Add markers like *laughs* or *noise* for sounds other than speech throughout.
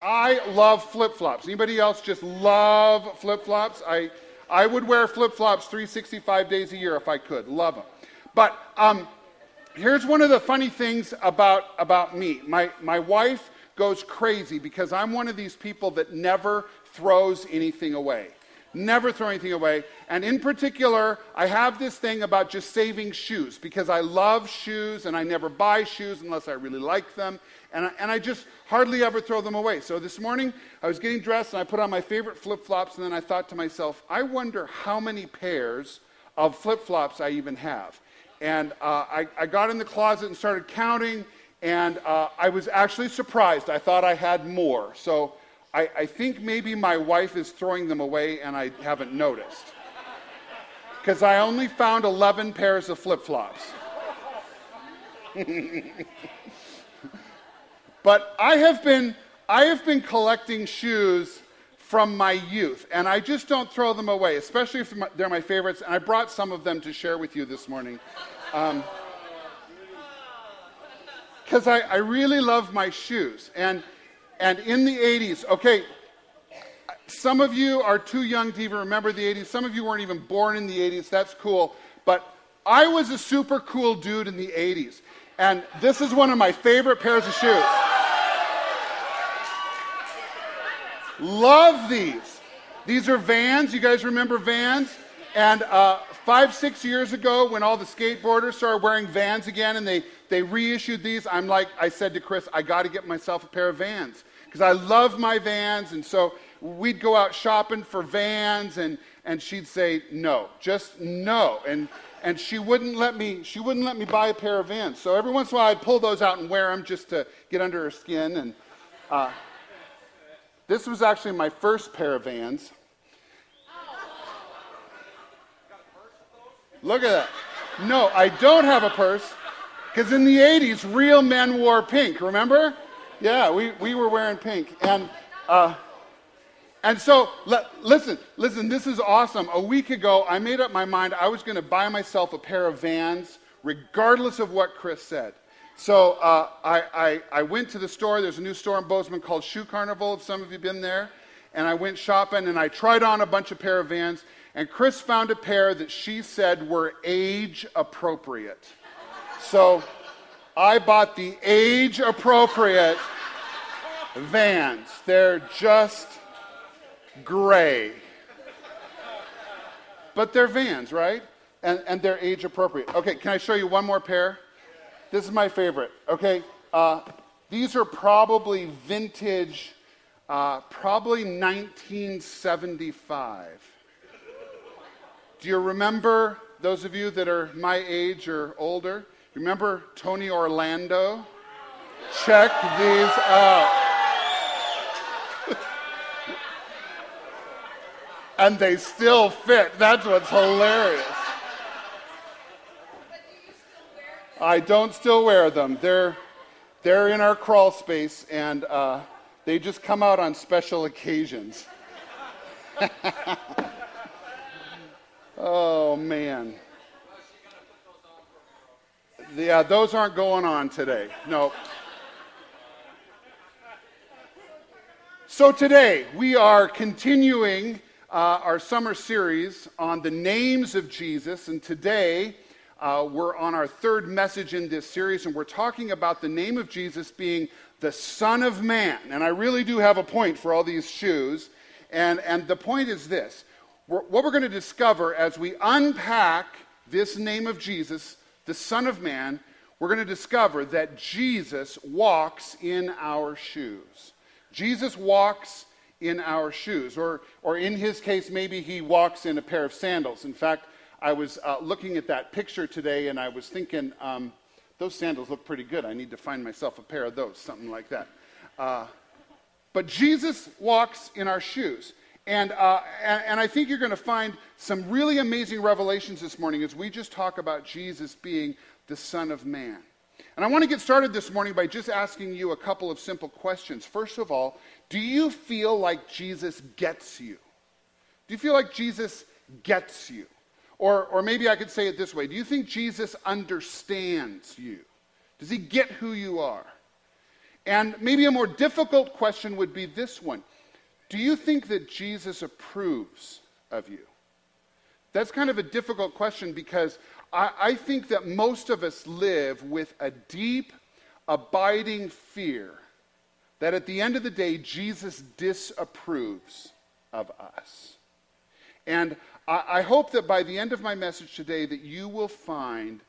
I love flip flops. Anybody else just love flip flops? I, I would wear flip flops 365 days a year if I could. Love them. But um, here's one of the funny things about, about me my, my wife goes crazy because I'm one of these people that never throws anything away. Never throw anything away. And in particular, I have this thing about just saving shoes because I love shoes and I never buy shoes unless I really like them. And I, and I just hardly ever throw them away. So this morning, I was getting dressed and I put on my favorite flip flops. And then I thought to myself, I wonder how many pairs of flip flops I even have. And uh, I, I, got in the closet and started counting. And uh, I was actually surprised. I thought I had more. So I, I think maybe my wife is throwing them away and I haven't noticed. Because I only found 11 pairs of flip flops. *laughs* but I have been I have been collecting shoes from my youth, and I just don't throw them away, especially if they're my favorites. And I brought some of them to share with you this morning. Because um, I, I really love my shoes. And and in the 80s, okay, some of you are too young to even remember the 80s. Some of you weren't even born in the 80s. That's cool. But I was a super cool dude in the 80s. And this is one of my favorite pairs of shoes. Love these. These are vans. You guys remember vans? And uh, five, six years ago, when all the skateboarders started wearing vans again and they, they reissued these, I'm like, I said to Chris, I got to get myself a pair of vans because I love my vans. And so we'd go out shopping for vans, and, and she'd say, no, just no. And, and she wouldn't let me she wouldn't let me buy a pair of vans so every once in a while i'd pull those out and wear them just to get under her skin and uh, this was actually my first pair of vans look at that no i don't have a purse because in the 80s real men wore pink remember yeah, we, we were wearing pink. And, uh, and so, listen, listen, this is awesome. A week ago, I made up my mind I was going to buy myself a pair of vans, regardless of what Chris said. So uh, I, I, I, went to the store. There's a new store in Bozeman called Shoe Carnival. Have some of you have been there? And I went shopping and I tried on a bunch of pair of vans. And Chris found a pair that she said were age appropriate. So I bought the age appropriate vans. They're just gray. But they're vans, right? And, and they're age appropriate. Okay, can I show you one more pair? This is my favorite. Okay, uh, these are probably vintage, uh, probably 1975. Do you remember, those of you that are my age or older, Remember Tony Orlando? Check these out. *laughs* and they still fit. That's what's hilarious. I don't still wear them. They're, they're in our crawl space, and uh, they just come out on special occasions. *laughs* oh, man yeah, those aren't going on today. No. So today we are continuing uh, our summer series on the names of Jesus, and today uh, we're on our third message in this series, and we're talking about the name of Jesus being the Son of Man. And I really do have a point for all these shoes, and, and the point is this we're, what we're going to discover as we unpack this name of Jesus the Son of Man, we're going to discover that Jesus walks in our shoes. Jesus walks in our shoes. Or, or in his case, maybe he walks in a pair of sandals. In fact, I was uh, looking at that picture today and I was thinking, um, those sandals look pretty good. I need to find myself a pair of those, something like that. Uh, but Jesus walks in our shoes. And, uh, and, and, I think you're going to find some really amazing revelations this morning as we just talk about Jesus being the Son of Man. And I want to get started this morning by just asking you a couple of simple questions. First of all, do you feel like Jesus gets you? Do you feel like Jesus gets you? Or, or maybe I could say it this way Do you think Jesus understands you? Does he get who you are? And maybe a more difficult question would be this one Do you think that Jesus approves of you? That's kind of a difficult question because I, I think that most of us live with a deep, abiding fear that at the end of the day, Jesus disapproves of us. And I, I hope that by the end of my message today that you will find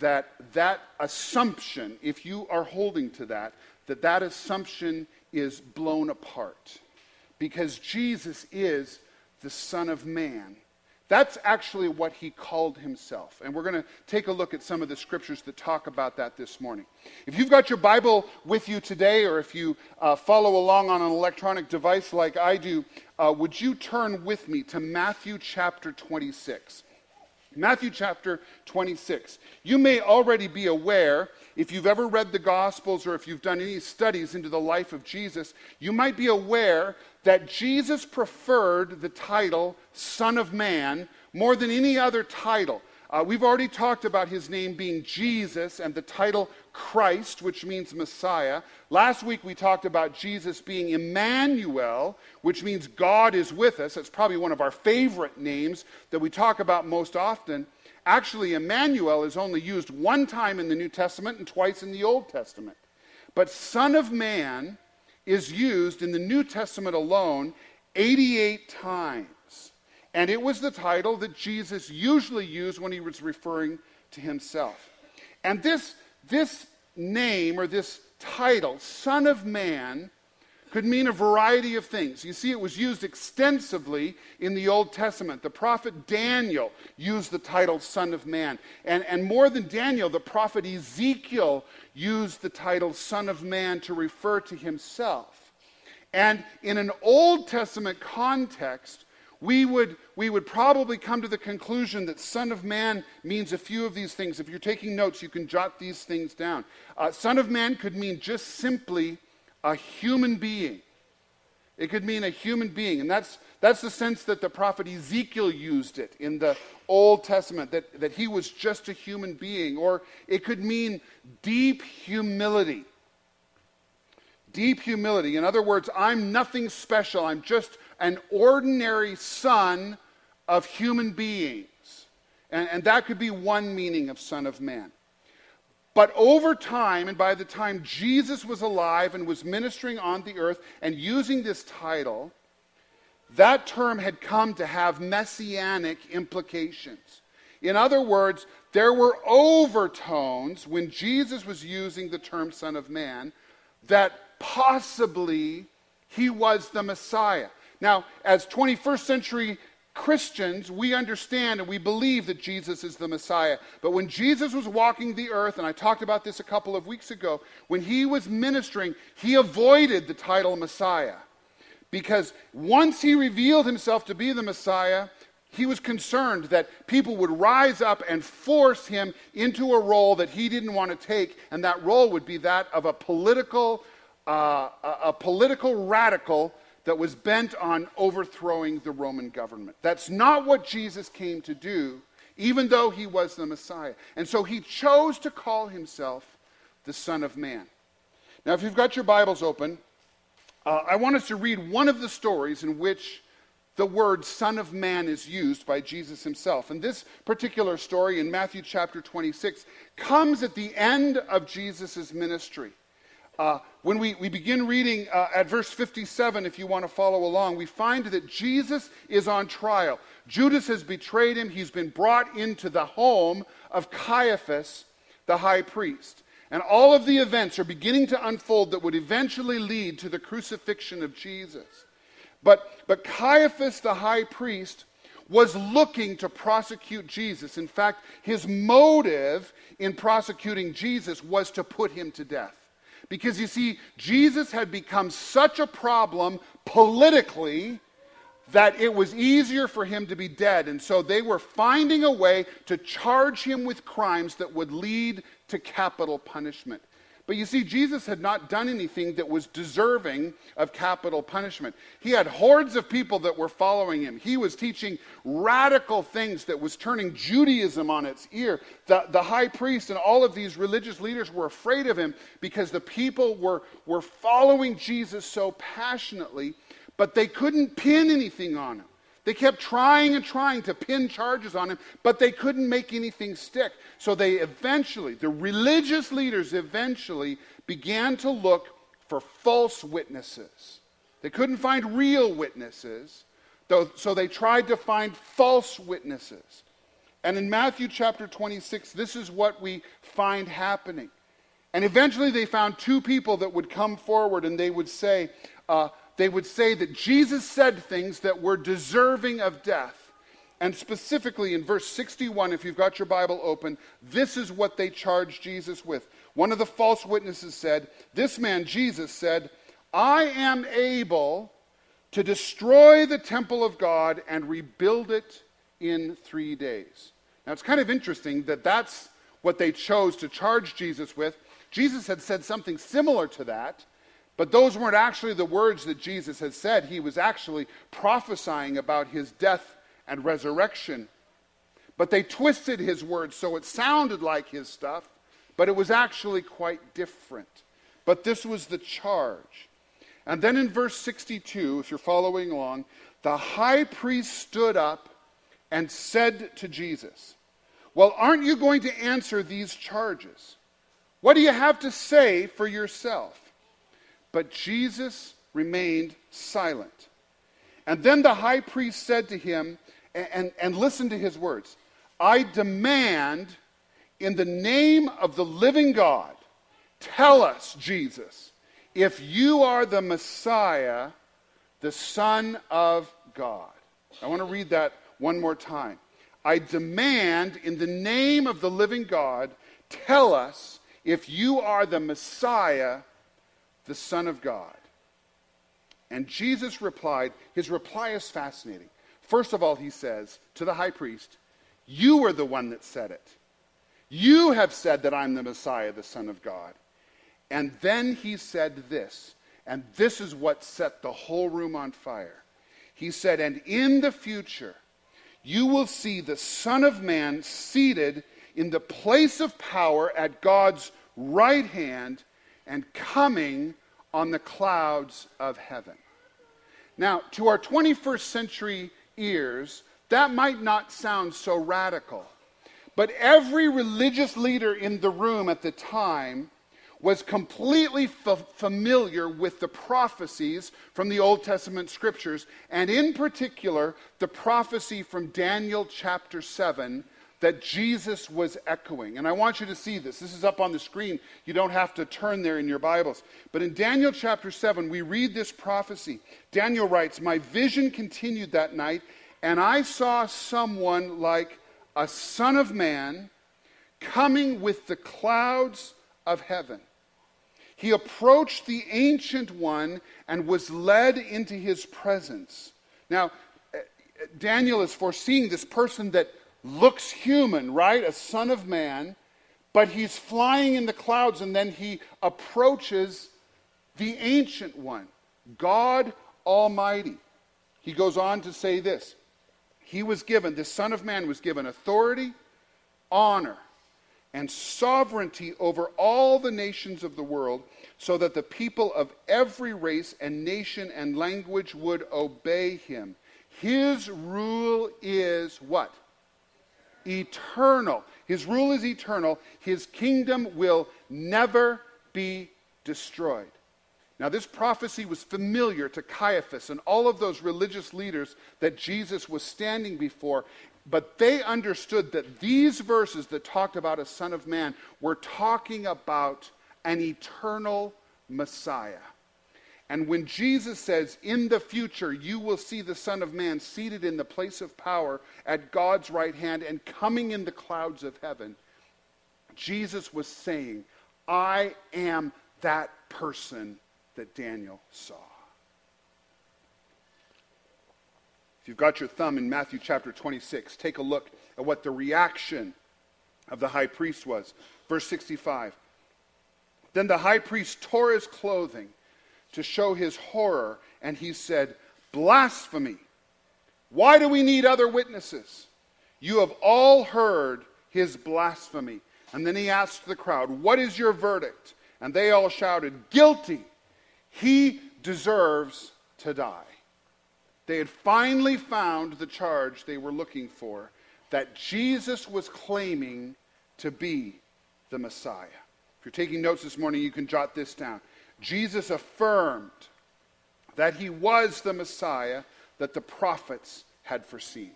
that that assumption, if you are holding to that, that that assumption is blown apart. Because Jesus is the Son of Man. That's actually what he called himself. And we're going to take a look at some of the scriptures that talk about that this morning. If you've got your Bible with you today, or if you uh, follow along on an electronic device like I do, uh, would you turn with me to Matthew chapter 26? Matthew chapter 26. You may already be aware, if you've ever read the Gospels or if you've done any studies into the life of Jesus, you might be aware that Jesus preferred the title Son of Man more than any other title. Uh, we've already talked about his name being Jesus and the title Christ, which means Messiah. Last week we talked about Jesus being Emmanuel, which means God is with us. That's probably one of our favorite names that we talk about most often. Actually, Emmanuel is only used one time in the New Testament and twice in the Old Testament. But Son of Man is used in the New Testament alone 88 times. And it was the title that Jesus usually used when he was referring to himself. And this, this name or this title, Son of Man, could mean a variety of things. You see, it was used extensively in the Old Testament. The prophet Daniel used the title Son of Man. And, and more than Daniel, the prophet Ezekiel used the title Son of Man to refer to himself. And in an Old Testament context, we would, we would probably come to the conclusion that Son of Man means a few of these things. If you're taking notes, you can jot these things down. Uh, son of Man could mean just simply a human being. It could mean a human being. And that's, that's the sense that the prophet Ezekiel used it in the Old Testament, that, that he was just a human being. Or it could mean deep humility. Deep humility. In other words, I'm nothing special. I'm just an ordinary son of human beings. And, and that could be one meaning of Son of Man. But over time, and by the time Jesus was alive and was ministering on the earth and using this title, that term had come to have messianic implications. In other words, there were overtones when Jesus was using the term Son of Man that possibly he was the Messiah. Now, as 21st century Christians, we understand and we believe that Jesus is the Messiah. But when Jesus was walking the earth, and I talked about this a couple of weeks ago, when he was ministering, he avoided the title Messiah. Because once he revealed himself to be the Messiah, he was concerned that people would rise up and force him into a role that he didn't want to take, and that role would be that of a political, uh, a, a political radical that was bent on overthrowing the Roman government. That's not what Jesus came to do, even though he was the Messiah. And so he chose to call himself the Son of Man. Now, if you've got your Bibles open, uh, I want us to read one of the stories in which the word Son of Man is used by Jesus himself. And this particular story in Matthew chapter 26 comes at the end of Jesus' ministry. Uh, when we, we begin reading uh, at verse 57, if you want to follow along, we find that Jesus is on trial. Judas has betrayed him. He's been brought into the home of Caiaphas, the high priest. And all of the events are beginning to unfold that would eventually lead to the crucifixion of Jesus. But, but Caiaphas, the high priest, was looking to prosecute Jesus. In fact, his motive in prosecuting Jesus was to put him to death. Because you see, Jesus had become such a problem politically that it was easier for him to be dead. And so they were finding a way to charge him with crimes that would lead to capital punishment. But you see, Jesus had not done anything that was deserving of capital punishment. He had hordes of people that were following him. He was teaching radical things that was turning Judaism on its ear. The, the high priest and all of these religious leaders were afraid of him because the people were, were following Jesus so passionately, but they couldn't pin anything on him. They kept trying and trying to pin charges on him, but they couldn't make anything stick. So they eventually, the religious leaders eventually began to look for false witnesses. They couldn't find real witnesses, so they tried to find false witnesses. And in Matthew chapter 26, this is what we find happening. And eventually they found two people that would come forward and they would say, uh, they would say that Jesus said things that were deserving of death. And specifically in verse 61, if you've got your Bible open, this is what they charged Jesus with. One of the false witnesses said, This man, Jesus, said, I am able to destroy the temple of God and rebuild it in three days. Now, it's kind of interesting that that's what they chose to charge Jesus with. Jesus had said something similar to that but those weren't actually the words that Jesus had said. He was actually prophesying about his death and resurrection. But they twisted his words so it sounded like his stuff, but it was actually quite different. But this was the charge. And then in verse 62, if you're following along, the high priest stood up and said to Jesus, Well, aren't you going to answer these charges? What do you have to say for yourself? But Jesus remained silent. And then the high priest said to him, and, and, and listen to his words I demand, in the name of the living God, tell us, Jesus, if you are the Messiah, the Son of God. I want to read that one more time. I demand, in the name of the living God, tell us if you are the Messiah, the Son of God? And Jesus replied, his reply is fascinating. First of all, he says to the high priest, You are the one that said it. You have said that I'm the Messiah, the Son of God. And then he said this, and this is what set the whole room on fire. He said, And in the future, you will see the Son of Man seated in the place of power at God's right hand and coming on the clouds of heaven. Now, to our 21st century ears, that might not sound so radical. But every religious leader in the room at the time was completely f- familiar with the prophecies from the Old Testament scriptures, and in particular, the prophecy from Daniel chapter 7 that Jesus was echoing. And I want you to see this. This is up on the screen. You don't have to turn there in your Bibles. But in Daniel chapter 7, we read this prophecy. Daniel writes, My vision continued that night, and I saw someone like a son of man coming with the clouds of heaven. He approached the ancient one and was led into his presence. Now, eh, Daniel is foreseeing this person that looks human, right? A son of man, but he's flying in the clouds and then he approaches the ancient one, God Almighty. He goes on to say this He was given, the Son of Man was given authority, honor, and sovereignty over all the nations of the world, so that the people of every race and nation and language would obey him. His rule is what? Eternal. His rule is eternal. His kingdom will never be destroyed. Now, this prophecy was familiar to Caiaphas and all of those religious leaders that Jesus was standing before, but they understood that these verses that talked about a Son of Man were talking about an eternal Messiah. And when Jesus says, In the future, you will see the Son of Man seated in the place of power at God's right hand and coming in the clouds of heaven, Jesus was saying, I am that person that Daniel saw. If you've got your thumb in Matthew chapter 26, take a look at what the reaction of the high priest was. Verse 65. Then the high priest tore his clothing to show his horror, and he said, Blasphemy! Why do we need other witnesses? You have all heard his blasphemy. And then he asked the crowd, What is your verdict? And they all shouted, Guilty! He deserves to die. They had finally found the charge they were looking for that Jesus was claiming to be the Messiah. If you're taking notes this morning, you can jot this down. Jesus affirmed that he was the Messiah that the prophets had foreseen.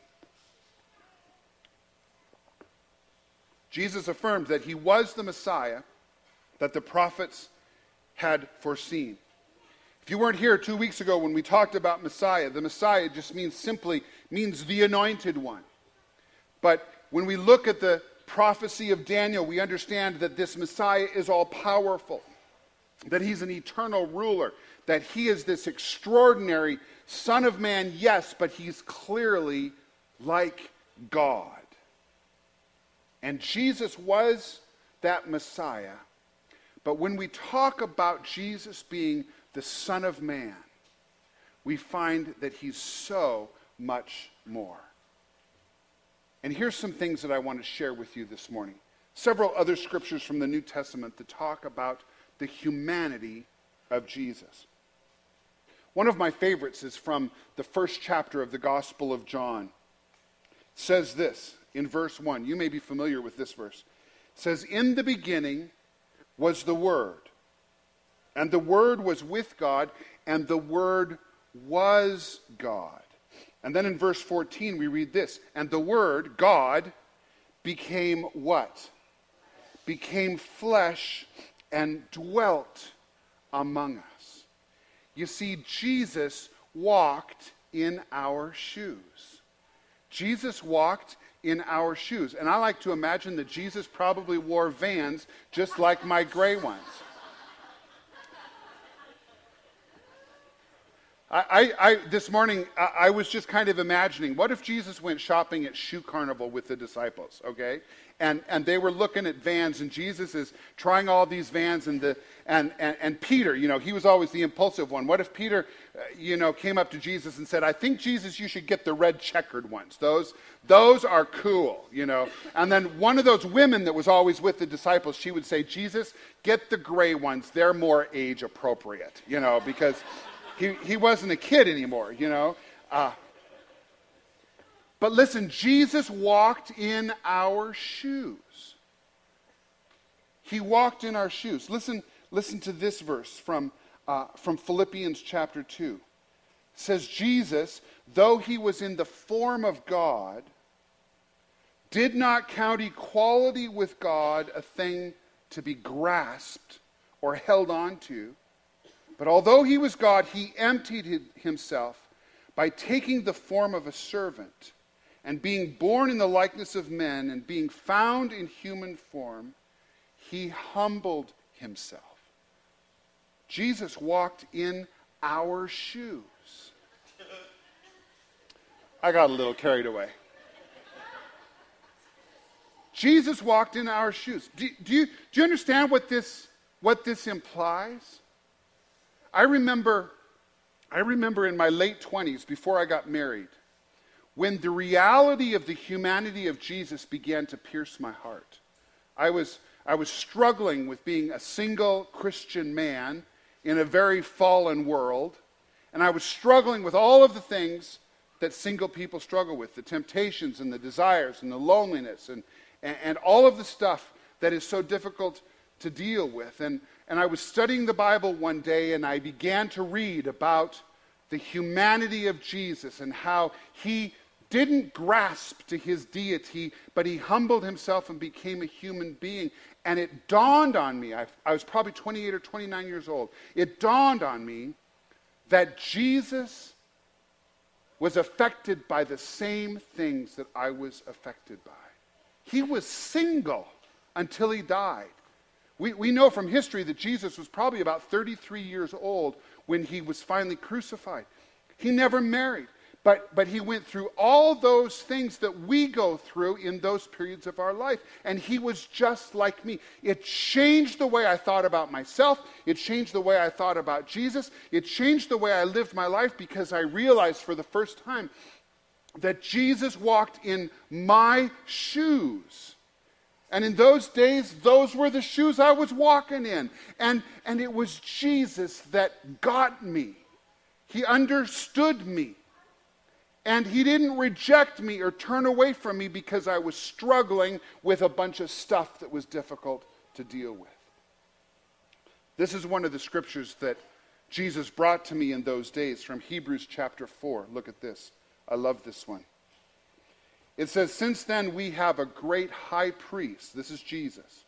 Jesus affirmed that he was the Messiah that the prophets had foreseen. If you weren't here two weeks ago when we talked about Messiah, the Messiah just means simply means the anointed one. But when we look at the prophecy of Daniel, we understand that this Messiah is all powerful, that he's an eternal ruler, that he is this extraordinary Son of Man, yes, but he's clearly like God. And Jesus was that Messiah. But when we talk about Jesus being the Son of Man, we find that he's so much more. And here's some things that I want to share with you this morning. Several other scriptures from the New Testament that talk about the humanity of Jesus. One of my favorites is from the first chapter of the Gospel of John. It says this in verse 1. You may be familiar with this verse. It says, In the beginning was the Word, and the Word was with God, and the Word was God. And then in verse 14, we read this And the Word, God, became what? Became flesh and dwelt among us. You see, Jesus walked in our shoes. Jesus walked in our shoes. And I like to imagine that Jesus probably wore vans just like my gray ones. I, I, this morning, I, I, was just kind of imagining what if Jesus went shopping at Shoe Carnival with the disciples, okay? And, and they were looking at vans, and Jesus is trying all these vans, and, the, and, and, and Peter, you know, he was always the impulsive one. What if Peter, uh, you know, came up to Jesus and said, I think, Jesus, you should get the red checkered ones. Those, those are cool, you know? And then one of those women that was always with the disciples, she would say, Jesus, get the gray ones. They're more age appropriate, you know, because he, he wasn't a kid anymore, you know. Uh, but listen, Jesus walked in our shoes. He walked in our shoes. Listen, listen to this verse from, uh, from Philippians chapter 2. It says, Jesus, though he was in the form of God, did not count equality with God a thing to be grasped or held on to but although he was God, he emptied himself by taking the form of a servant and being born in the likeness of men and being found in human form, he humbled himself. Jesus walked in our shoes. I got a little carried away. Jesus walked in our shoes. Do, do, you, do you understand what this, what this implies? I remember, I remember in my late 20s, before I got married, when the reality of the humanity of Jesus began to pierce my heart. I was, I was struggling with being a single Christian man in a very fallen world, and I was struggling with all of the things that single people struggle with the temptations and the desires and the loneliness and, and, and all of the stuff that is so difficult to deal with. And, and I was studying the Bible one day and I began to read about the humanity of Jesus and how he didn't grasp to his deity, but he humbled himself and became a human being. And it dawned on me, I, I, was probably 28 or 29 years old, it dawned on me that Jesus was affected by the same things that I was affected by. He was single until he died. We, we know from history that Jesus was probably about 33 years old when he was finally crucified. He never married But, but he went through all those things that we go through in those periods of our life. And he was just like me. It changed the way I thought about myself. It changed the way I thought about Jesus. It changed the way I lived my life because I realized for the first time that Jesus walked in my shoes. And in those days, those were the shoes I was walking in. And, and it was Jesus that got me. He understood me. And he didn't reject me or turn away from me because I was struggling with a bunch of stuff that was difficult to deal with. This is one of the scriptures that Jesus brought to me in those days from Hebrews chapter 4. Look at this. I love this one. It says, Since then we have a great high priest, this is Jesus,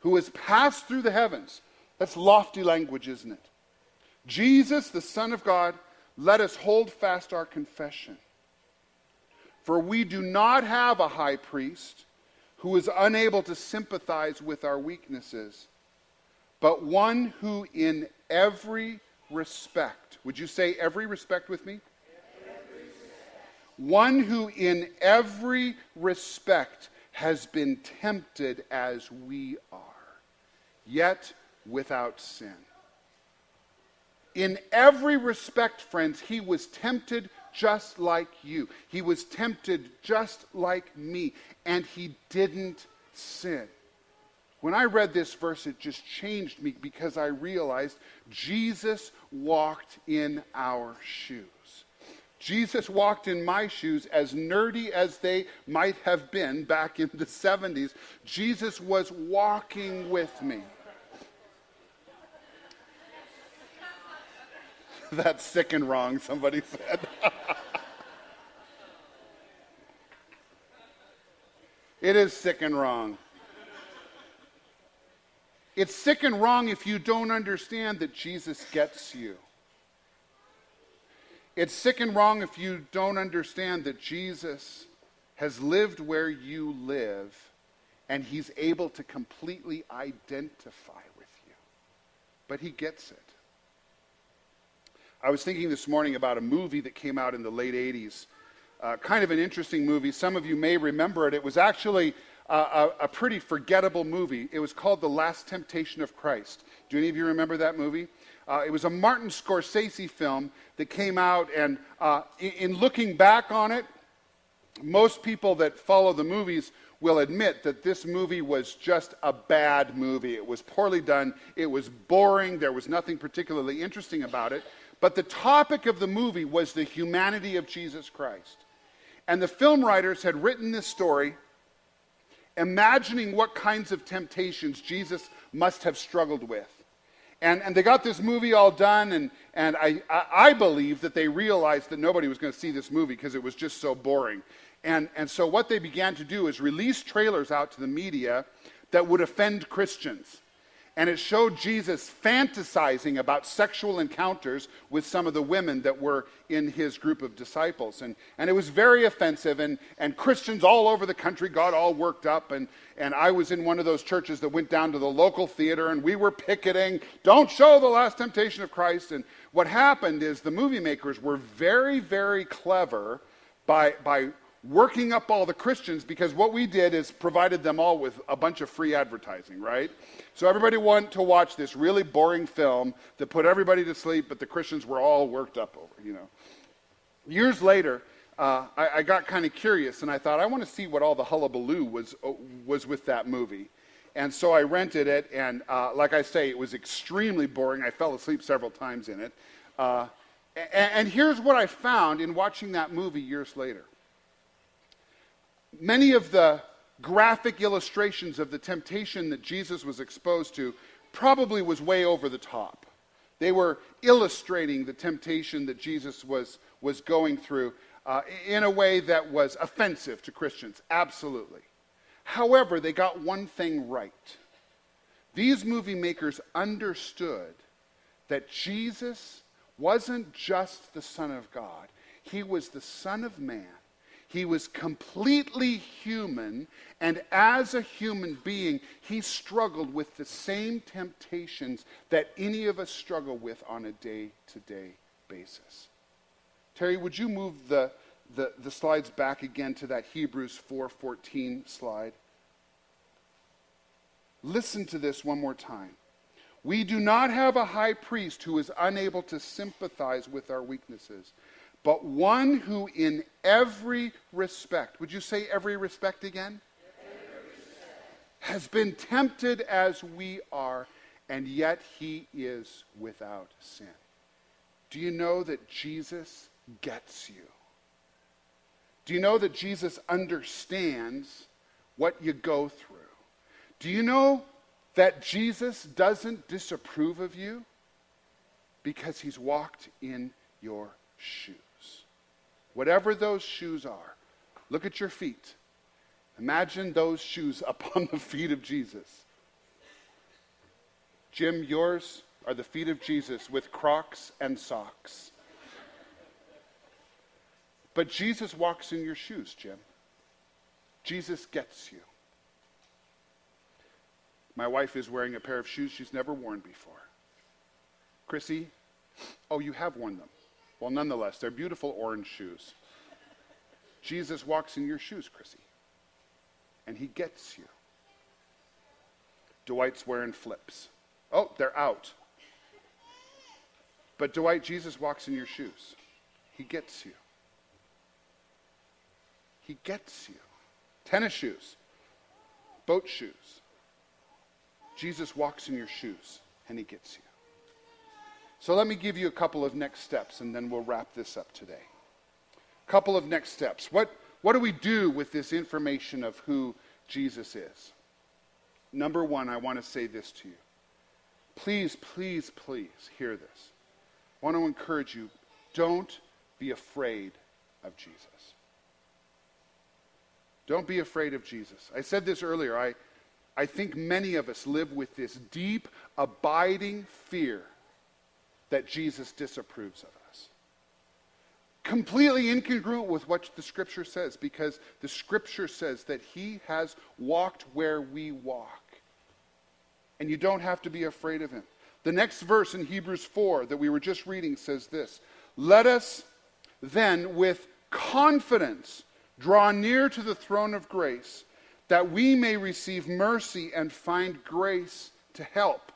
who has passed through the heavens. That's lofty language, isn't it? Jesus, the Son of God, let us hold fast our confession. For we do not have a high priest who is unable to sympathize with our weaknesses, but one who, in every respect, would you say every respect with me? One who, in every respect, has been tempted as we are, yet without sin. In every respect, friends, he was tempted just like you. He was tempted just like me, and he didn't sin. When I read this verse, it just changed me because I realized Jesus walked in our shoes. Jesus walked in my shoes, as nerdy as they might have been back in the 70s. Jesus was walking with me. *laughs* That's sick and wrong, somebody said. *laughs* it is sick and wrong. It's sick and wrong if you don't understand that Jesus gets you. It's sick and wrong if you don't understand that Jesus has lived where you live and he's able to completely identify with you. But he gets it. I was thinking this morning about a movie that came out in the late 80s. Uh, kind of an interesting movie. Some of you may remember it. It was actually a, a, pretty forgettable movie. It was called The Last Temptation of Christ. Do any of you remember that movie? Uh, it was a Martin Scorsese film that came out, and uh, in, in looking back on it, most people that follow the movies will admit that this movie was just a bad movie. It was poorly done, it was boring, there was nothing particularly interesting about it. But the topic of the movie was the humanity of Jesus Christ. And the film writers had written this story imagining what kinds of temptations Jesus must have struggled with. And, and they got this movie all done, and, and I, I believe that they realized that nobody was going to see this movie because it was just so boring. And, and so what they began to do is release trailers out to the media that would offend Christians and it showed Jesus fantasizing about sexual encounters with some of the women that were in his group of disciples. And, and it was very offensive, and, and Christians all over the country got all worked up. And, and I was in one of those churches that went down to the local theater, and we were picketing, don't show the last temptation of Christ. And what happened is the movie makers were very, very clever by, by working up all the Christians because what we did is provided them all with a bunch of free advertising, right? So everybody wanted to watch this really boring film that put everybody to sleep, but the Christians were all worked up over, you know. Years later, uh, I, I, got kind of curious and I thought, I want to see what all the hullabaloo was, uh, was with that movie. And so I rented it, and uh, like I say, it was extremely boring. I fell asleep several times in it. Uh, and, and here's what I found in watching that movie years later many of the graphic illustrations of the temptation that Jesus was exposed to probably was way over the top. They were illustrating the temptation that Jesus was, was going through uh, in a way that was offensive to Christians, absolutely. However, they got one thing right. These movie makers understood that Jesus wasn't just the Son of God, he was the Son of Man he was completely human, and as a human being, he struggled with the same temptations that any of us struggle with on a day to day basis. Terry, would you move the, the, the slides back again to that Hebrews 4:14 slide? Listen to this one more time. We do not have a high priest who is unable to sympathize with our weaknesses, but one who in every respect, would you say every respect again? Has been tempted as we are, and yet he is without sin. Do you know that Jesus gets you? Do you know that Jesus understands what you go through? Do you know that Jesus doesn't disapprove of you? Because he's walked in your shoes. Whatever those shoes are, look at your feet. Imagine those shoes *laughs* upon the feet of Jesus. Jim, yours are the feet of Jesus with crocs and socks. But Jesus walks in your shoes, Jim. Jesus gets you. My wife is wearing a pair of shoes she's never worn before. Chrissy, oh, you have worn them. Well, nonetheless, they're beautiful orange shoes. Jesus walks in your shoes, Chrissy, and he gets you. Dwight's wearing flips. Oh, they're out. But Dwight, Jesus walks in your shoes. He gets you. He gets you. Tennis shoes, boat shoes. Jesus walks in your shoes and he gets you. So let me give you a couple of next steps and then we'll wrap this up today. A couple of next steps. What, what do we do with this information of who Jesus is? Number one, I want to say this to you. Please, please, please hear this. I want to encourage you don't be afraid of Jesus. Don't be afraid of Jesus. I said this earlier. I, I think many of us live with this deep, abiding fear that Jesus disapproves of us. Completely incongruent with what the scripture says, because the scripture says that he has walked where we walk. And you don't have to be afraid of him. The next verse in Hebrews 4 that we were just reading says this Let us then with confidence draw near to the throne of grace that we may receive mercy and find grace to help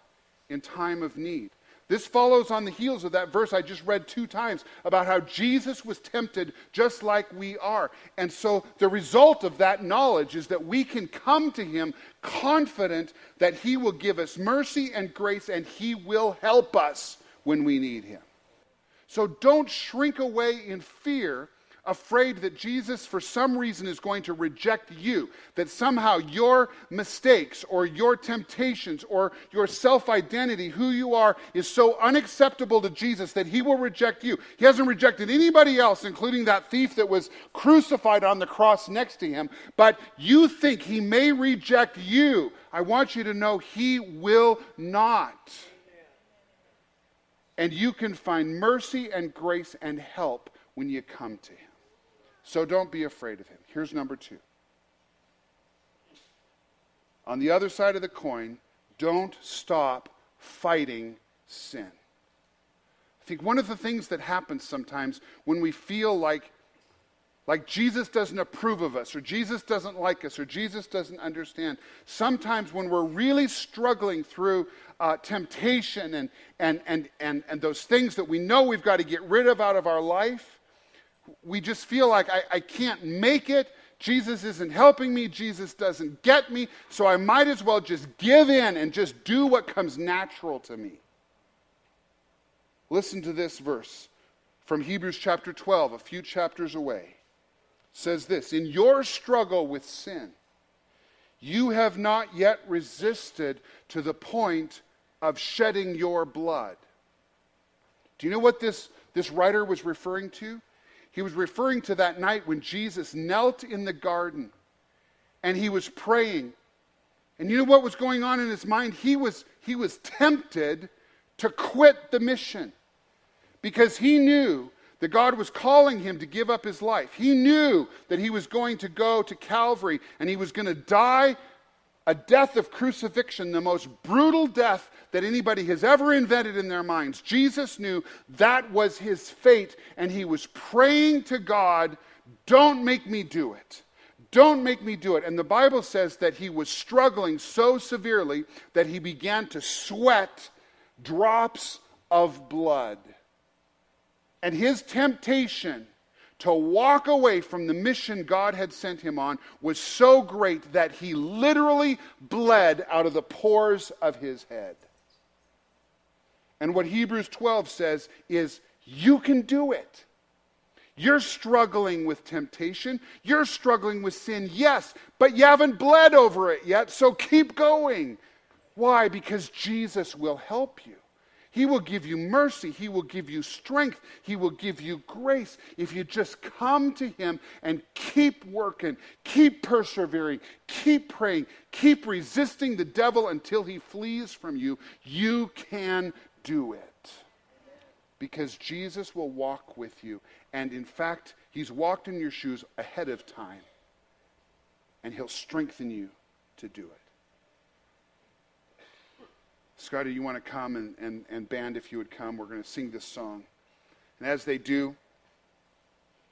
in time of need. This follows on the heels of that verse I just read two times about how Jesus was tempted just like we are. And so the result of that knowledge is that we can come to him confident that he will give us mercy and grace and he will help us when we need him. So don't shrink away in fear afraid that Jesus, for some reason, is going to reject you, that somehow your mistakes or your temptations or your self identity, who you are, is so unacceptable to Jesus that he will reject you. He hasn't rejected anybody else, including that thief that was crucified on the cross next to him, but you think he may reject you. I want you to know he will not. And you can find mercy and grace and help when you come to him. So don't be afraid of him. Here's number two. On the other side of the coin, don't stop fighting sin. I think one of the things that happens sometimes when we feel like, like Jesus doesn't approve of us, or Jesus doesn't like us, or Jesus doesn't understand, sometimes when we're really struggling through uh, temptation and, and, and, and, and those things that we know we've got to get rid of out of our life, we just feel like I, I can't make it. Jesus isn't helping me. Jesus doesn't get me. So I might as well just give in and just do what comes natural to me. Listen to this verse from Hebrews chapter 12, a few chapters away. It says this In your struggle with sin, you have not yet resisted to the point of shedding your blood. Do you know what this, this writer was referring to? He was referring to that night when Jesus knelt in the garden and he was praying. And you know what was going on in his mind? He was, he was tempted to quit the mission because he knew that God was calling him to give up his life. He knew that he was going to go to Calvary and he was going to die a death of crucifixion, the most brutal death that anybody has ever invented in their minds. Jesus knew that was his fate, and he was praying to God, Don't make me do it. Don't make me do it. And the Bible says that he was struggling so severely that he began to sweat drops of blood. And his temptation to walk away from the mission God had sent him on was so great that he literally bled out of the pores of his head. And what Hebrews 12 says is, you can do it. You're struggling with temptation. You're struggling with sin, yes, but you haven't bled over it yet, so keep going. Why? Because Jesus will help you. He will give you mercy. He will give you strength. He will give you grace if you just come to Him and keep working, keep persevering, keep praying, keep resisting the devil until he flees from you. You can do it. Because Jesus will walk with you. And in fact, He's walked in your shoes ahead of time. And He'll strengthen you to do it. Scotty, you want to come and, and, and band, if you would come, we're going to sing this song. And as they do,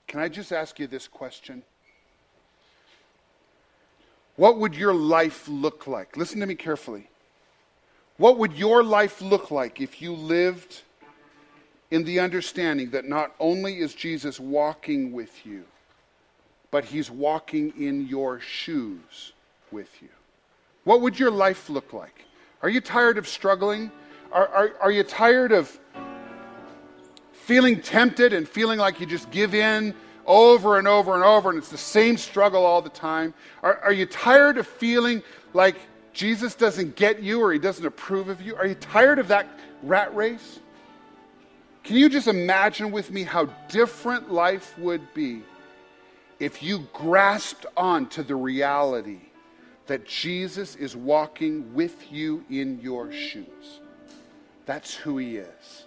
can I just ask you this question? What would your life look like? Listen to me carefully. What would your life look like if you lived in the understanding that not only is Jesus walking with you, but he's walking in your shoes with you? What would your life look like? Are you tired of struggling? Are, are, are you tired of feeling tempted and feeling like you just give in over and over and over and it's the same struggle all the time? Are, are you tired of feeling like Jesus doesn't get you or he doesn't approve of you? Are you tired of that rat race? Can you just imagine with me how different life would be if you grasped on to the reality that Jesus is walking with you in your shoes. That's who he is.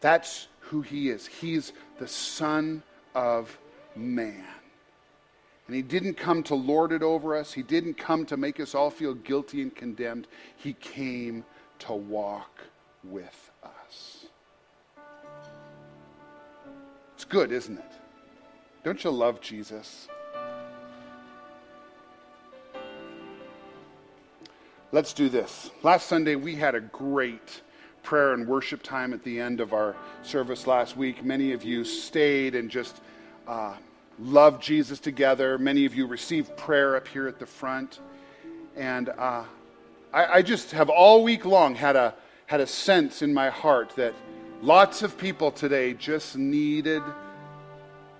That's who he is. He's the Son of Man. And he didn't come to lord it over us, he didn't come to make us all feel guilty and condemned. He came to walk with us. It's good, isn't it? Don't you love Jesus? Let's do this. Last Sunday, we had a great prayer and worship time at the end of our service last week. Many of you stayed and just uh, loved Jesus together. Many of you received prayer up here at the front. And uh, I, I just have all week long had a, had a sense in my heart that lots of people today just needed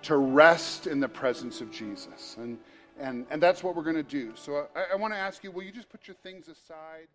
to rest in the presence of Jesus. And and, and that's what we're going to do. So I, I want to ask you will you just put your things aside?